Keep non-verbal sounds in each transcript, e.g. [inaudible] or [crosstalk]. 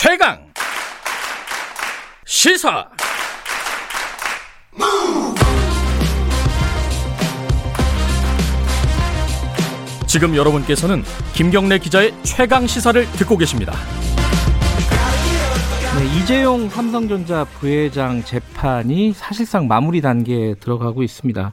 최강 시사 지금 여러분께서는 김경래 기자의 최강 시사를 듣고 계십니다. 네, 이재용 삼성전자 부회장 재판이 사실상 마무리 단계에 들어가고 있습니다.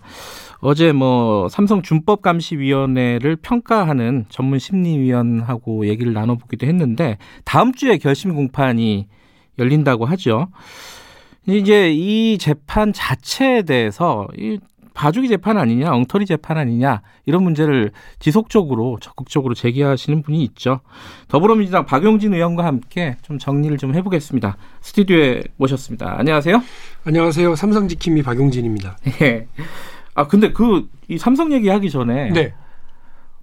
어제 뭐 삼성 준법 감시위원회를 평가하는 전문 심리위원하고 얘기를 나눠보기도 했는데 다음 주에 결심 공판이 열린다고 하죠. 이제 이 재판 자체에 대해서 이 봐주기 재판 아니냐, 엉터리 재판 아니냐 이런 문제를 지속적으로 적극적으로 제기하시는 분이 있죠. 더불어민주당 박용진 의원과 함께 좀 정리를 좀 해보겠습니다. 스튜디오에 모셨습니다. 안녕하세요. 안녕하세요. 삼성지킴이 박용진입니다. 예. 아 근데 그 이 삼성 얘기하기 전에 네.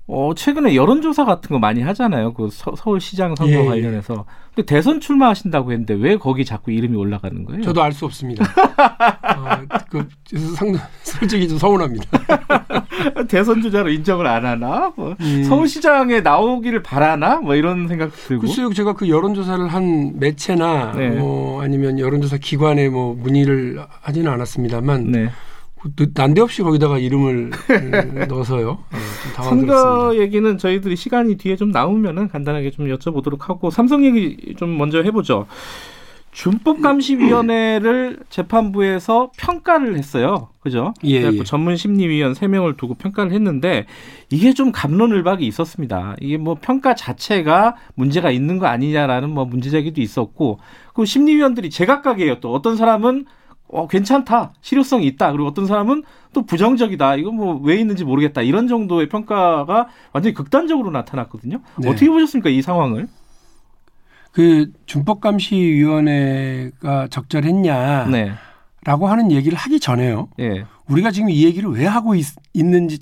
어 최근에 여론조사 같은 거 많이 하잖아요. 그 서, 울시장 선거 예, 예. 관련해서. 근데 대선 출마하신다고 했는데 왜 거기 자꾸 이름이 올라가는 거예요? 저도 알 수 없습니다. [laughs] 어, 그 상, 솔직히 좀 서운합니다. [laughs] 대선 주자로 인정을 안 하나? 뭐 음. 서울시장에 나오기를 바라나? 뭐 이런 생각 들고. 글쎄요, 제가 그 여론조사를 한 매체나 네. 뭐 아니면 여론조사 기관에 뭐 문의를 하지는 않았습니다만 네. 그 난데없이 거기다가 이름을 음, [laughs] 넣어서요. 당황스럽습니다. 선거 얘기는 저희들이 시간이 뒤에 좀 나오면은 간단하게 좀 여쭤보도록 하고 삼성 얘기 좀 먼저 해보죠. 준법감시위원회를 재판부에서 평가를 했어요. 그죠? 예, 예. 전문 심리위원 3명을 두고 평가를 했는데 이게 좀 감론을박이 있었습니다. 이게 뭐 평가 자체가 문제가 있는 거 아니냐라는 뭐 문제 제기도 있었고 그 심리위원들이 제각각이에요. 또 어떤 사람은 어, 괜찮다. 실효성이 있다. 그리고 어떤 사람은 또 부정적이다. 이거 뭐왜 있는지 모르겠다. 이런 정도의 평가가 완전히 극단적으로 나타났거든요. 네. 어떻게 보셨습니까? 이 상황을? 그 준법감시위원회가 적절했냐라고 네. 하는 얘기를 하기 전에요. 예. 우리가 지금 이 얘기를 왜 하고 있, 는지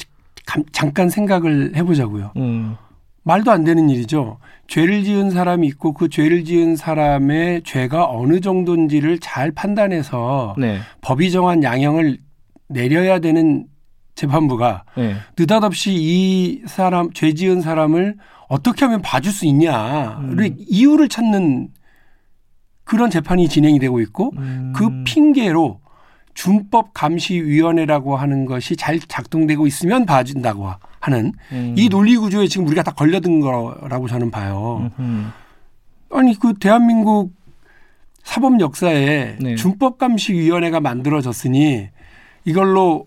잠깐 생각을 해보자고요. 음. 말도 안 되는 일이죠. 죄를 지은 사람이 있고 그 죄를 지은 사람의 죄가 어느 정도인지를 잘 판단해서 네. 법이 정한 양형을 내려야 되는 재판부가 네. 느닷없이 이 사람 죄 지은 사람을 어떻게 하면 봐줄 수 있냐를 이유를 찾는 그런 재판이 진행이 되고 있고 음. 그 핑계로 준법 감시위원회라고 하는 것이 잘 작동되고 있으면 봐준다고 하는 음. 이 논리 구조에 지금 우리가 다 걸려든 거라고 저는 봐요. 음. 아니 그 대한민국 사법 역사에 네. 준법 감시위원회가 만들어졌으니 이걸로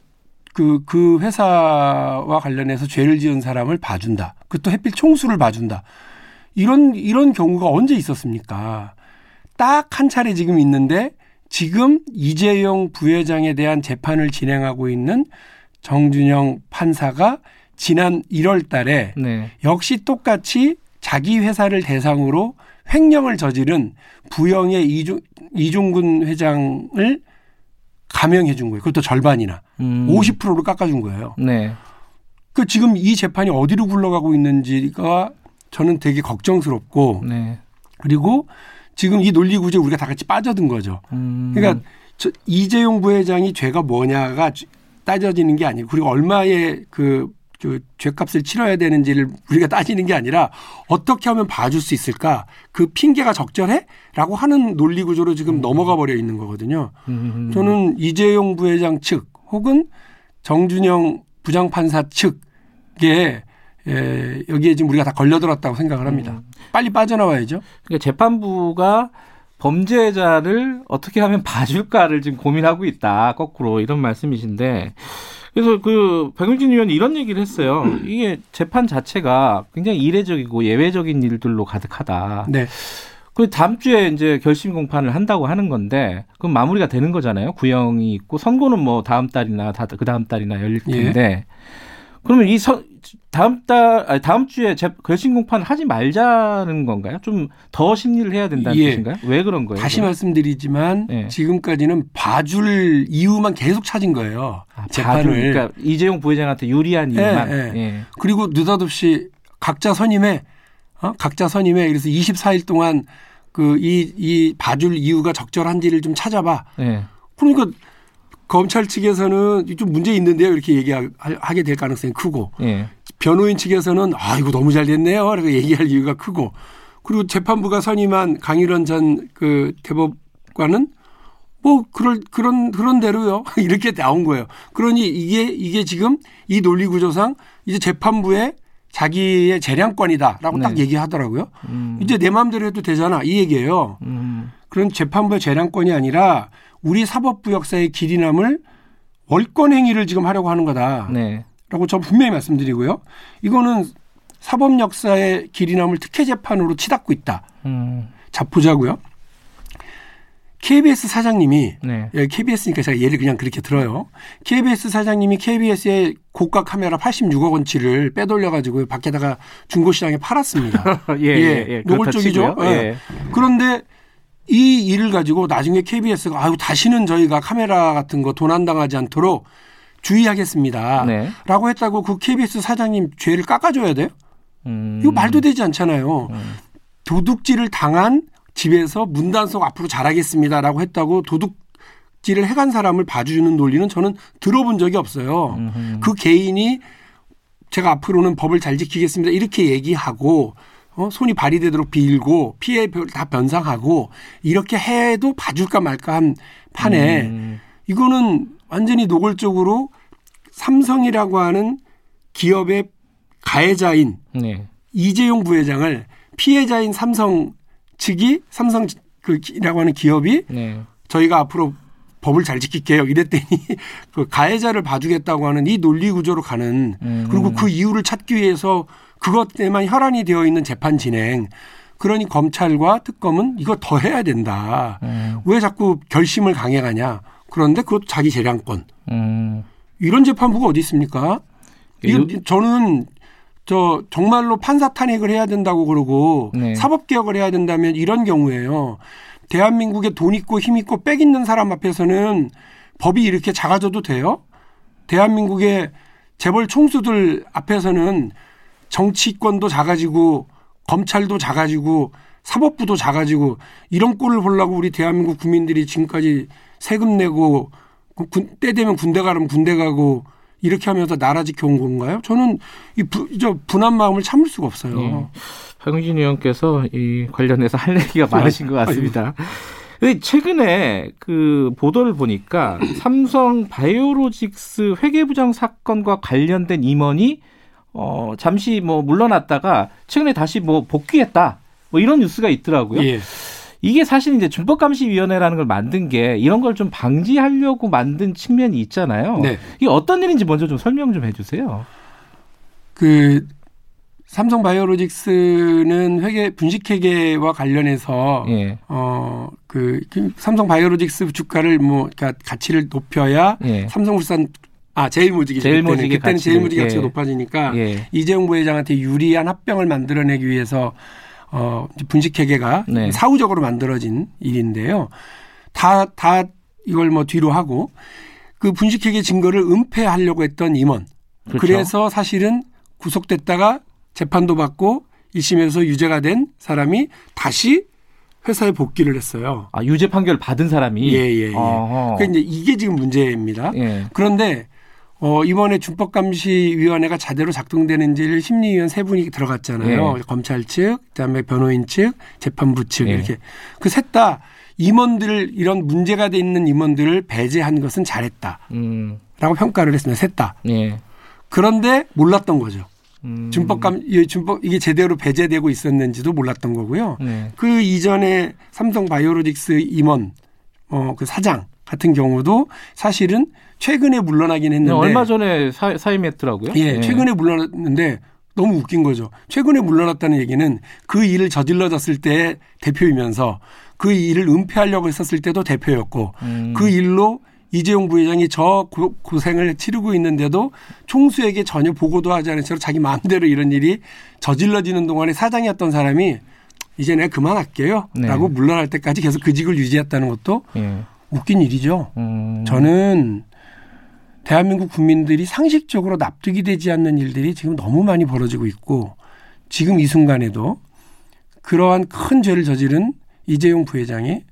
그, 그 회사와 관련해서 죄를 지은 사람을 봐준다. 그것도 해필 총수를 봐준다. 이런, 이런 경우가 언제 있었습니까? 딱 한 차례 지금 있는데 지금 이재용 부회장에 대한 재판을 진행하고 있는 정준영 판사가 지난 1월 달에 네. 역시 똑같이 자기 회사를 대상으로 횡령을 저지른 부영의 이종, 이종근 회장을 감형해 준 거예요. 그것도 절반이나 음. 50%로 깎아 준 거예요. 네. 그 지금 이 재판이 어디로 굴러가고 있는지가 저는 되게 걱정스럽고 네. 그리고 지금 이 논리 구조에 우리가 다 같이 빠져든 거죠. 음. 그러니까 저 이재용 부회장이 죄가 뭐냐가 따져지는 게 아니고 그리고 얼마의 그, 그 죄값을 치러야 되는지를 우리가 따지는 게 아니라 어떻게 하면 봐줄 수 있을까 그 핑계가 적절해? 라고 하는 논리 구조로 지금 넘어가 버려 있는 거거든요. 음. 저는 이재용 부회장 측 혹은 정준영 부장판사 측에 에, 여기에 지금 우리가 다 걸려들었다고 생각을 합니다. 빨리 빠져나와야죠. 그러니까 재판부가 범죄자를 어떻게 하면 봐줄까를 지금 고민하고 있다. 거꾸로 이런 말씀이신데. 그래서 그 박용진 의원이 이런 얘기를 했어요. 이게 재판 자체가 굉장히 이례적이고 예외적인 일들로 가득하다. 네. 그 다음 주에 이제 결심 공판을 한다고 하는 건데 그럼 마무리가 되는 거잖아요. 구형이 있고 선고는 뭐 다음 달이나 다 그 다음 달이나 열릴 예. 텐데 그러면 이 서, 다음 달 아니, 다음 주에 재, 결심 공판을 하지 말자는 건가요? 좀 더 심리를 해야 된다는 예. 뜻인가요? 왜 그런 거예요? 다시 그럼? 말씀드리지만 네. 지금까지는 봐줄 이유만 계속 찾은 거예요. 아, 재판을. 봐줄, 그러니까 이재용 부회장한테 유리한 이유만. 예, 예. 예. 그리고 느닷없이 각자 선임해, 어? 각자 선임해. 그래서 24일 동안 그 이 이 봐줄 이유가 적절한지를 좀 찾아봐. 예. 그러니까 검찰 측에서는 좀 문제 있는데요. 이렇게 얘기하게 될 가능성이 크고 예. 변호인 측에서는 아 이거 너무 잘 됐네요. 라고 얘기할 이유가 크고 그리고 재판부가 선임한 강일원 전 그 대법관은 뭐 그럴 그런 그런 대로요 [laughs] 이렇게 나온 거예요. 그러니 이게 이게 지금 이 논리 구조상 이제 재판부의 자기의 재량권이다라고 네. 딱 얘기하더라고요. 음. 이제 내 마음대로 해도 되잖아 이 얘기예요. 음. 그런 재판부의 재량권이 아니라 우리 사법부 역사의 길이 남을 월권 행위를 지금 하려고 하는 거다라고 네. 저 분명히 말씀드리고요. 이거는 사법 역사의 길이 남을 특혜 재판으로 치닫고 있다. 음. 자 보자고요. KBS 사장님이 네. 예, KBS니까 제가 예를 그냥 그렇게 들어요. KBS 사장님이 KBS의 고가 카메라 86억 원치를 빼돌려 가지고 밖에다가 중고시장에 팔았습니다. [laughs] 예, 예, 예. 노골적이죠. 치고요. 예. 그런데 이 일을 가지고 나중에 KBS가 아유 다시는 저희가 카메라 같은 거 도난당하지 않도록 주의하겠습니다. 네. 라고 했다고 그 KBS 사장님 죄를 깎아줘야 돼요? 음. 이거 말도 되지 않잖아요. 음. 도둑질을 당한 집에서 문단속 앞으로 잘하겠습니다라고 했다고 도둑질을 해간 사람을 봐주는 논리는 저는 들어본 적이 없어요. 음흠. 그 개인이 제가 앞으로는 법을 잘 지키겠습니다 이렇게 얘기하고 어, 손이 발휘되도록 빌고 피해 다 변상하고 이렇게 해도 봐줄까 말까 한 판에 음. 이거는 완전히 노골적으로 삼성이라고 하는 기업의 가해자인 네. 이재용 부회장을 피해자인 삼성 측이 삼성 그라고 하는 기업이 네. 저희가 앞으로 법을 잘 지킬게요 이랬더니 [laughs] 그 가해자를 봐주겠다고 하는 이 논리 구조로 가는 음. 그리고 그 이유를 찾기 위해서 그것에만 혈안이 되어 있는 재판 진행 그러니 검찰과 특검은 이거 더 해야 된다 음. 왜 자꾸 결심을 강행하냐 그런데 그것도 자기 재량권 음. 이런 재판부가 어디 있습니까? 이거 요- 저는 저 정말로 판사 탄핵을 해야 된다고 그러고 네. 사법 개혁을 해야 된다면 이런 경우에요. 대한민국에 돈 있고 힘 있고 빽 있는 사람 앞에서는 법이 이렇게 작아져도 돼요? 대한민국의 재벌 총수들 앞에서는 정치권도 작아지고 검찰도 작아지고 사법부도 작아지고 이런 꼴을 보려고 우리 대한민국 국민들이 지금까지 세금 내고 그 군- 때 되면 군대 가면 군대 가고 이렇게 하면서 나라 지켜온 건가요? 저는 이 부, 저 분한 마음을 참을 수가 없어요. 네. 박용진 의원께서 이 관련해서 할 얘기가 많으신 것 [laughs] 같습니다. 근데 최근에 그 보도를 보니까 삼성 바이오로직스 회계부정 사건과 관련된 임원이 어 잠시 뭐 물러났다가 최근에 다시 뭐 복귀했다. 뭐 이런 뉴스가 있더라고요. 예. 이게 사실 이제 준법감시위원회라는 걸 만든 게 이런 걸 좀 방지하려고 만든 측면이 있잖아요. 네. 이게 어떤 일인지 먼저 좀 설명 좀 해주세요. 그 삼성 바이오로직스는 회계 분식 회계와 관련해서 예, 어그 삼성 바이오로직스 주가를 뭐 그러니까 가치를 높여야 예, 삼성물산 아 제일모직이 제일모직의 그때는, 제일모직 가치가 예. 높아지니까 예, 이재용 부회장한테 유리한 합병을 만들어내기 위해서 어 분식회계가 네. 사후적으로 만들어진 일인데요. 다다 이걸 뭐 뒤로 하고 그 분식회계 증거를 은폐하려고 했던 임원. 그렇죠. 그래서 사실은 구속됐다가 재판도 받고 1심에서 유죄가 된 사람이 다시 회사에 복귀를 했어요. 아, 유죄 판결 받은 사람이 예, 예, 예. 그러니까 이제 이게 지금 문제입니다. 예. 그런데 어 이번에 준법감시위원회가 제대로 작동되는지를 심리위원 세 분이 들어갔잖아요. 예. 검찰 측, 그다음에 변호인 측, 재판부 측 예. 이렇게 그 셋 다 임원들 이런 문제가 돼 있는 임원들을 배제한 것은 잘했다라고 음. 평가를 했습니다. 셋 다. 예. 그런데 몰랐던 거죠. 음. 준법감 이 준법 이게 제대로 배제되고 있었는지도 몰랐던 거고요. 네. 그 이전에 삼성 바이오로직스 임원 어 그 사장 같은 경우도 사실은 최근에 물러나긴 했는데 얼마 전에 사, 사임했더라고요. 예, 최근에 물러났는데 너무 웃긴 거죠. 최근에 물러났다는 얘기는 그 일을 저질러졌을 때 대표이면서 그 일을 은폐하려고 했었을 때도 대표였고 음. 그 일로 이재용 부회장이 저 고- 고생을 치르고 있는데도 총수에게 전혀 보고도 하지 않은 채로 자기 마음대로 이런 일이 저질러지는 동안에 사장이었던 사람이 이제 내가 그만할게요. 네. 라고 물러날 때까지 계속 그 직을 유지했다는 것도 예. 웃긴 일이죠. 음. 저는 대한민국 국민들이 상식적으로 납득이 되지 않는 일들이 지금 너무 많이 벌어지고 있고 지금 이 순간에도 그러한 큰 죄를 저지른 이재용 부회장이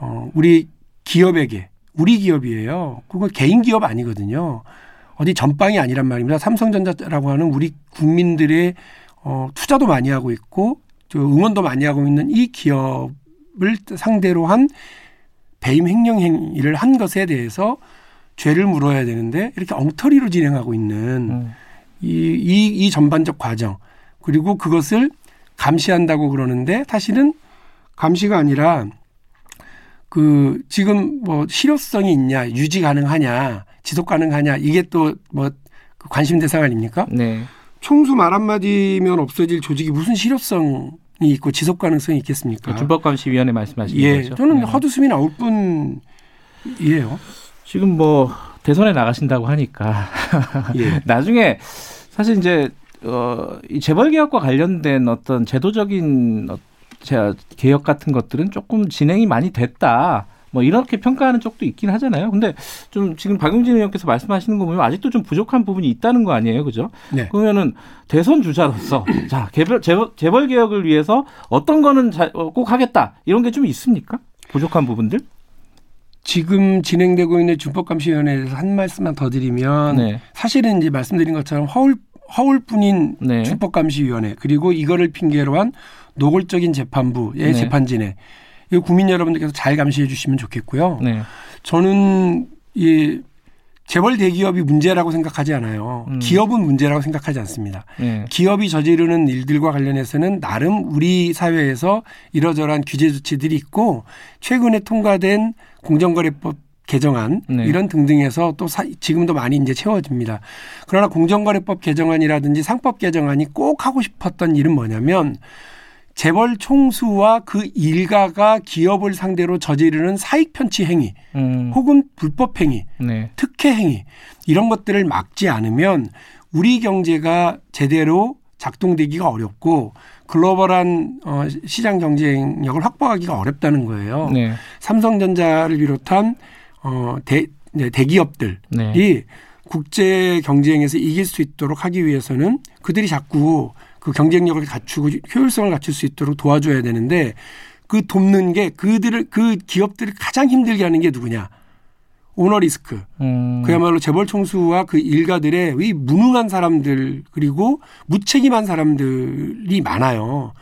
어 우리 기업에게 우리 기업이에요. 그건 개인 기업 아니거든요. 어디 전방이 아니란 말입니다. 삼성전자라고 하는 우리 국민들의 어 투자도 많이 하고 있고 응원도 많이 하고 있는 이 기업을 상대로 한 배임 횡령 행위를 한 것에 대해서 죄를 물어야 되는데 이렇게 엉터리로 진행하고 있는 음. 이, 이, 이 전반적 과정 그리고 그것을 감시한다고 그러는데 사실은 감시가 아니라 그 지금 뭐 실효성이 있냐 유지 가능하냐 지속 가능하냐 이게 또 뭐 관심 대상 아닙니까? 네. 총수 말 한마디면 없어질 조직이 무슨 실효성이 있고 지속 가능성이 있겠습니까? 그 준법감시위원회 말씀하시는 예, 거죠? 저는 네. 헛웃음이 나올 뿐이에요. 지금 뭐 대선에 나가신다고 하니까 [laughs] 예. 나중에 사실 이제 어, 이 재벌 개혁과 관련된 어떤 제도적인 어, 제- 개혁 같은 것들은 조금 진행이 많이 됐다. 뭐 이렇게 평가하는 쪽도 있긴 하잖아요. 근데 좀 지금 박용진 의원께서 말씀하시는 거 보면 아직도 좀 부족한 부분이 있다는 거 아니에요, 그죠? 네. 그러면은 대선 주자로서 [laughs] 자 개별 재벌, 재벌 개혁을 위해서 어떤 거는 자- 어, 꼭 하겠다 이런 게 좀 있습니까? 부족한 부분들? 지금 진행되고 있는 준법감시위원회에서 한 말씀만 더 드리면 네, 사실은 이제 말씀드린 것처럼 허울 허울뿐인 네, 준법감시위원회 그리고 이거를 핑계로 한 노골적인 재판부의 네. 재판진에 이 국민 여러분들께서 잘 감시해 주시면 좋겠고요. 네, 저는 이 재벌 대기업이 문제라고 생각하지 않아요. 음. 기업은 문제라고 생각하지 않습니다. 네, 기업이 저지르는 일들과 관련해서는 나름 우리 사회에서 이러저러한 규제 조치들이 있고 최근에 통과된 공정거래법 개정안 네. 이런 등등에서 또 사- 지금도 많이 이제 채워집니다. 그러나 공정거래법 개정안이라든지 상법 개정안이 꼭 하고 싶었던 일은 뭐냐면 재벌 총수와 그 일가가 기업을 상대로 저지르는 사익 편취 행위 음, 혹은 불법 행위 네, 특혜 행위 이런 것들을 막지 않으면 우리 경제가 제대로 작동되기가 어렵고 글로벌한 어, 시장 경쟁력을 확보하기가 어렵다는 거예요. 네, 삼성전자를 비롯한 어, 대, 네, 대기업들이 네, 국제 경쟁에서 이길 수 있도록 하기 위해서는 그들이 자꾸 그 경쟁력을 갖추고 효율성을 갖출 수 있도록 도와줘야 되는데 그 돕는 게 그들을 그 기업들을 가장 힘들게 하는 게 누구냐? 오너 리스크. 음, 그야말로 재벌 총수와 그 일가들의 이 무능한 사람들 그리고 무책임한 사람들이 많아요.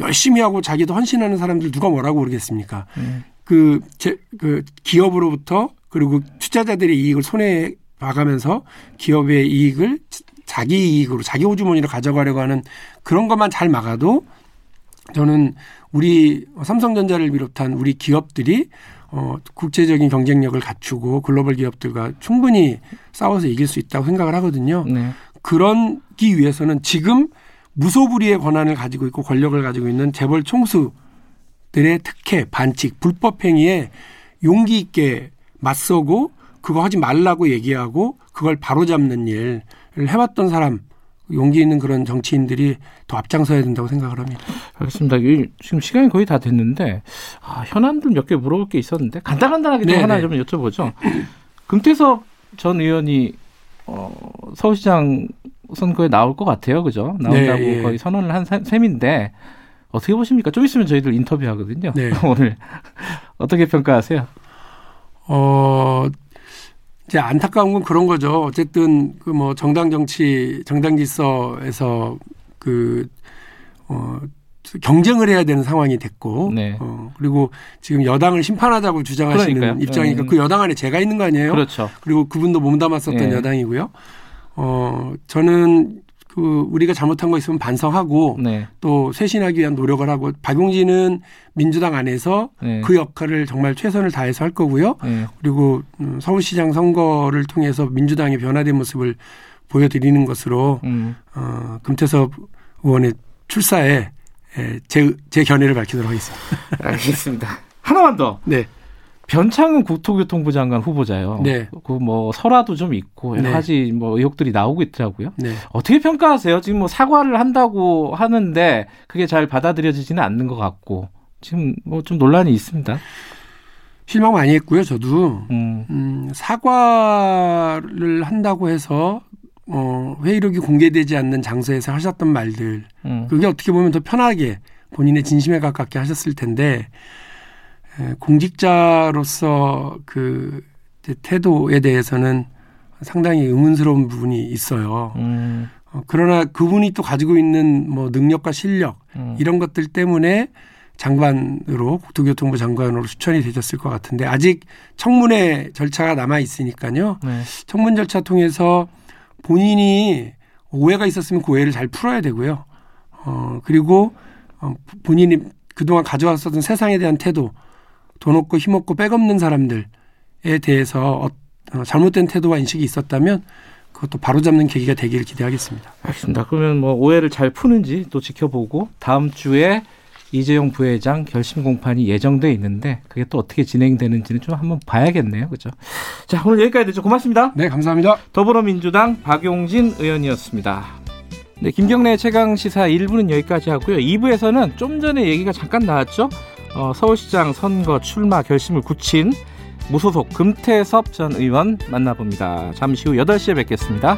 열심히 하고 자기도 헌신하는 사람들 누가 뭐라고 그러겠습니까? 음. 그, 제, 그 기업으로부터 그리고 투자자들의 이익을 손에 봐가면서 기업의 이익을 자기 이익으로 자기 호주머니로 가져가려고 하는 그런 것만 잘 막아도 저는 우리 삼성전자를 비롯한 우리 기업들이 어, 국제적인 경쟁력을 갖추고 글로벌 기업들과 충분히 싸워서 이길 수 있다고 생각을 하거든요. 네, 그런기 위해서는 지금 무소불위의 권한을 가지고 있고 권력을 가지고 있는 재벌 총수들의 특혜, 반칙, 불법 행위에 용기 있게 맞서고 그거 하지 말라고 얘기하고 그걸 바로잡는 일을 해왔던 사람 용기 있는 그런 정치인들이 더 앞장서야 된다고 생각을 합니다. 알겠습니다. 이- 지금 시간이 거의 다 됐는데 아, 현안들 몇 개 물어볼 게 있었는데 간단간단하게 좀 네, 하나 네. 좀 여쭤보죠. [clears throat] 금태섭 전 의원이 어, 서울시장 선거에 나올 것 같아요, 그죠? 나온다고 네, 예. 거의 선언을 한 사- 셈인데 어떻게 보십니까? 좀 있으면 저희들 인터뷰하거든요. 네. [laughs] 오늘 [laughs] 어떻게 평가하세요? 어, 이제 안타까운 건 그런 거죠. 어쨌든 그 뭐 정당 정치, 정당 질서에서 그, 어, 경쟁을 해야 되는 상황이 됐고, 네. 어, 그리고 지금 여당을 심판하자고 주장하시는 그러니까요. 입장이니까 네. 그 여당 안에 제가 있는 거 아니에요? 그렇죠. 그리고 그분도 몸담았었던 네. 여당이고요. 어, 저는 그 우리가 잘못한 거 있으면 반성하고 네. 또 쇄신하기 위한 노력을 하고 박용진은 민주당 안에서 네. 그 역할을 정말 최선을 다해서 할 거고요. 네. 그리고 음, 서울시장 선거를 통해서 민주당의 변화된 모습을 보여드리는 것으로 음. 어, 금태섭 의원의 출사에 에, 제, 제 견해를 밝히도록 하겠습니다. [laughs] 알겠습니다. 하나만 더. 네. 변창흠 국토교통부 장관 후보자요. 네. 그뭐 설화도 좀 있고 여러 네. 가지 뭐 의혹들이 나오고 있더라고요. 네. 어떻게 평가하세요? 지금 뭐 사과를 한다고 하는데 그게 잘 받아들여지지는 않는 것 같고 지금 뭐 좀 논란이 있습니다. 실망 많이 했고요. 저도 음, 음, 사과를 한다고 해서 어, 회의록이 공개되지 않는 장소에서 하셨던 말들 음, 그게 어떻게 보면 더 편하게 본인의 진심에 가깝게 하셨을 텐데 에, 공직자로서 그 이제 태도에 대해서는 상당히 의문스러운 부분이 있어요. 음, 어, 그러나 그분이 또 가지고 있는 뭐 능력과 실력 음. 이런 것들 때문에 장관으로 국토교통부 장관으로 추천이 되셨을 것 같은데 아직 청문회 절차가 남아 있으니까요. 네. 청문 절차 통해서 본인이 오해가 있었으면 그 오해를 잘 풀어야 되고요. 어, 그리고 어, 본인이 그동안 가져왔었던 세상에 대한 태도, 돈 없고 힘 없고 빽 없는 사람들에 대해서 어, 어, 잘못된 태도와 인식이 있었다면 그것도 바로잡는 계기가 되기를 기대하겠습니다. 알겠습니다. 그러면 뭐 오해를 잘 푸는지 또 지켜보고 다음 주에 이재용 부회장 결심 공판이 예정돼 있는데 그게 또 어떻게 진행되는지는 좀 한번 봐야겠네요. 그렇죠? 자, 오늘 여기까지 듣죠. 고맙습니다. 네, 감사합니다. 더불어민주당 박용진 의원이었습니다. 네, 김경래 최강 시사 1부는 여기까지 하고요. 2부에서는 좀 전에 얘기가 잠깐 나왔죠. 어, 서울시장 선거 출마 결심을 굳힌 무소속 금태섭 전 의원 만나봅니다. 잠시 후 8시에 뵙겠습니다.